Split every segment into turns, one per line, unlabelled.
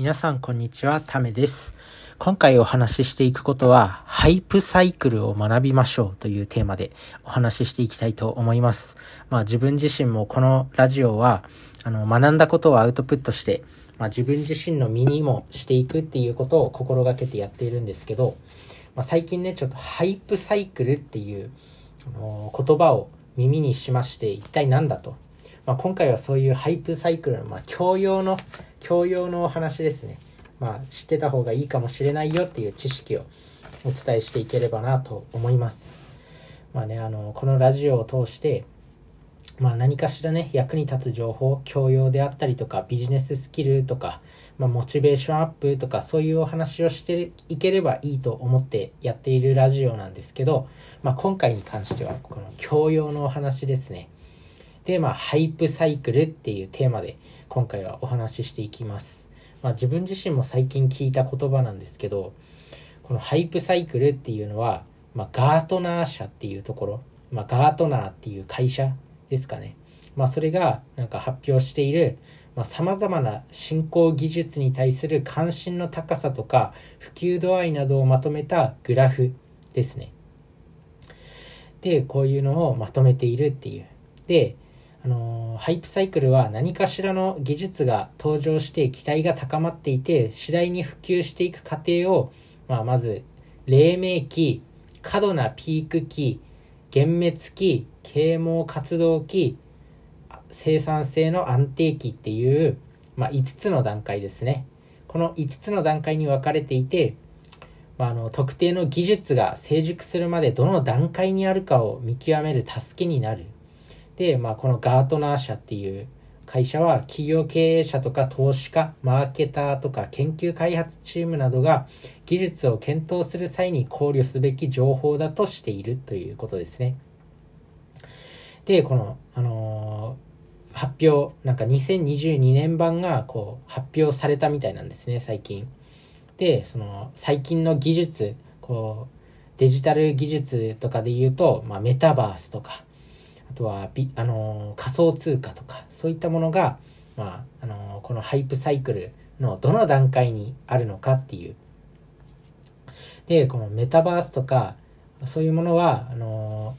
皆さんこんにちは、ためです。今回お話ししていくことは、ハイプサイクルを学びましょうというテーマでお話ししていきたいと思います。まあ自分自身もこのラジオは、あの、学んだことをアウトプットして、まあ自分自身の身にもしていくっていうことを心がけてやっているんですけど、まあ最近ね、ちょっとハイプサイクルっていう、あの言葉を耳にしまして、一体何だと。まあ、今回はそういうハイプサイクルの、まあ、教養の、教養のお話ですね。まあ、知ってた方がいいかもしれないよっていう知識をお伝えしていければなと思います。まあね、あの、このラジオを通して、まあ何かしらね、役に立つ情報、教養であったりとか、ビジネススキルとか、まあモチベーションアップとか、そういうお話をしていければいいと思ってやっているラジオなんですけど、まあ今回に関しては、この教養のお話ですね。で、まあ、ハイプサイクルっていうテーマで今回はお話ししていきます。まあ、自分自身も最近聞いた言葉なんですけど、このハイプサイクルっていうのは、まあ、ガートナー社っていうところ、まあ、ガートナーっていう会社ですかね。まあ、それがなんか発表している、まあ、様々な進行技術に対する関心の高さとか普及度合いなどをまとめたグラフですね。で、こういうのをまとめているっていう。で、あのハイプサイクルは何かしらの技術が登場して期待が高まっていて次第に普及していく過程を、まあ、まず黎明期過度なピーク期幻滅期啓蒙活動期生産性の安定期っていう、まあ、5つの段階ですね。この5つの段階に分かれていて、まあ、あの特定の技術が成熟するまでどの段階にあるかを見極める助けになる。で、まあ、このガートナー社っていう会社は企業経営者とか投資家、マーケターとか研究開発チームなどが技術を検討する際に考慮すべき情報だとしているということですね。で、この、あのー、発表、なんか2022年版がこう発表されたみたいなんですね、最近。で、その最近の技術、こう、デジタル技術とかで言うと、まあ、メタバースとか、あとは、あの、仮想通貨とか、そういったものが、まあ、あの、このハイプサイクルのどの段階にあるのかっていう。で、このメタバースとか、そういうものは、あの、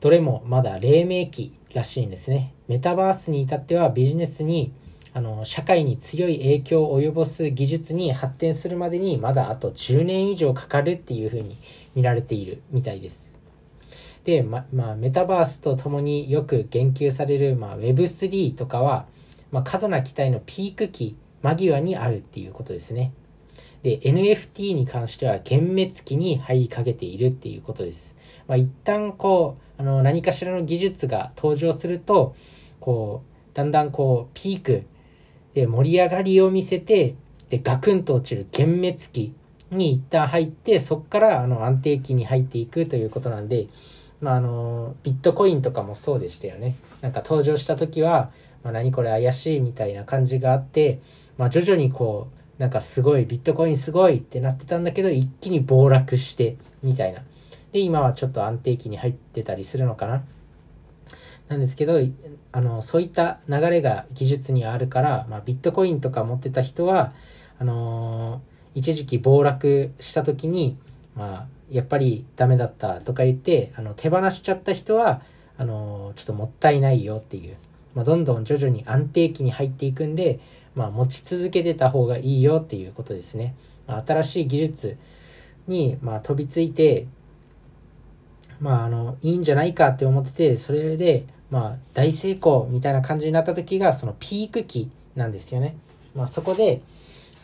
どれもまだ黎明期らしいんですね。メタバースに至ってはビジネスに、あの、社会に強い影響を及ぼす技術に発展するまでにまだあと10年以上かかるっていうふうに見られているみたいです。で、ま、まあ、メタバースとともによく言及される、まあ、Web3 とかは、まあ、過度な期待のピーク期間際にあるっていうことですね。で、NFT に関しては幻滅期に入りかけているっていうことです。まあ、一旦こう、あの、何かしらの技術が登場すると、こう、だんだんこう、ピークで盛り上がりを見せて、で、ガクンと落ちる幻滅期に一旦入って、そこからあの安定期に入っていくということなんで、まあ、あの、ビットコインとかもそうでしたよね。なんか登場した時は、まあ、何これ怪しいみたいな感じがあって、まあ、徐々にこう、なんかすごい、ビットコインすごいってなってたんだけど、一気に暴落して、みたいな。で、今はちょっと安定期に入ってたりするのかな。なんですけど、あの、そういった流れが技術にはあるから、まあ、ビットコインとか持ってた人は、あのー、一時期暴落した時に、まあ、やっぱりダメだったとか言って、あの、手放しちゃった人は、あの、ちょっともったいないよっていう。まあ、どんどん徐々に安定期に入っていくんで、まあ、持ち続けてた方がいいよっていうことですね。まあ、新しい技術に、まあ、飛びついて、まあ、あの、いいんじゃないかって思ってて、それで、まあ、大成功みたいな感じになった時が、そのピーク期なんですよね。まあ、そこで、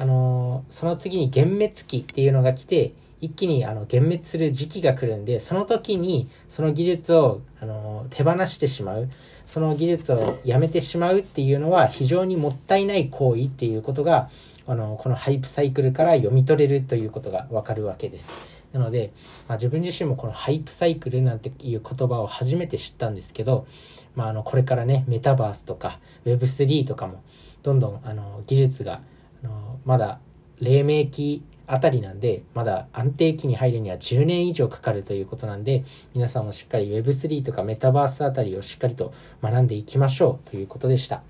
あのその次に幻滅期っていうのが来て、一気にあの幻滅する時期が来るんで、その時にその技術をあの手放してしまう、その技術をやめてしまうっていうのは非常にもったいない行為っていうことが、あのこのハイプサイクルから読み取れるということがわかるわけです。なので、まあ、自分自身もこのハイプサイクルなんていう言葉を初めて知ったんですけど、まあ、あのこれからね、メタバースとか Web3 とかもどんどんあの技術があのまだ黎明期あたりなんで、まだ安定期に入るには10年以上かかるということなんで、皆さんもしっかり Web3 とかメタバースあたりをしっかりと学んでいきましょうということでした。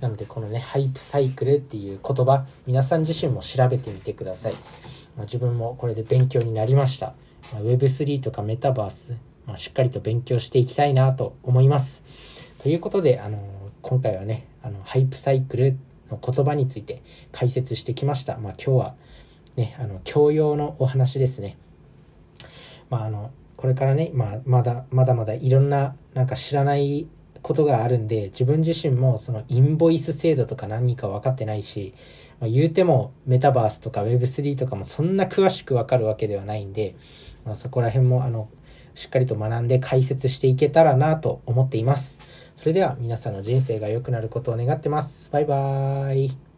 なのでこのね、ハイプサイクルっていう言葉、皆さん自身も調べてみてください。まあ、自分もこれで勉強になりました。まあ、Web3 とかメタバース、まあ、しっかりと勉強していきたいなと思います。ということで、あのー、今回はね、あの、ハイプサイクルの言葉について解説してきました。まあ今日はね、あの、教養のお話ですね。まああの、これからね、まあまだまだまだいろんななんか知らないことがあるんで、自分自身もそのインボイス制度とか何か分かってないし、まあ、言うてもメタバースとか Web3 とかもそんな詳しく分かるわけではないんで、まあ、そこら辺もあの、しっかりと学んで解説していけたらなと思っています。それでは皆さんの人生が良くなることを願ってます。バイバーイ。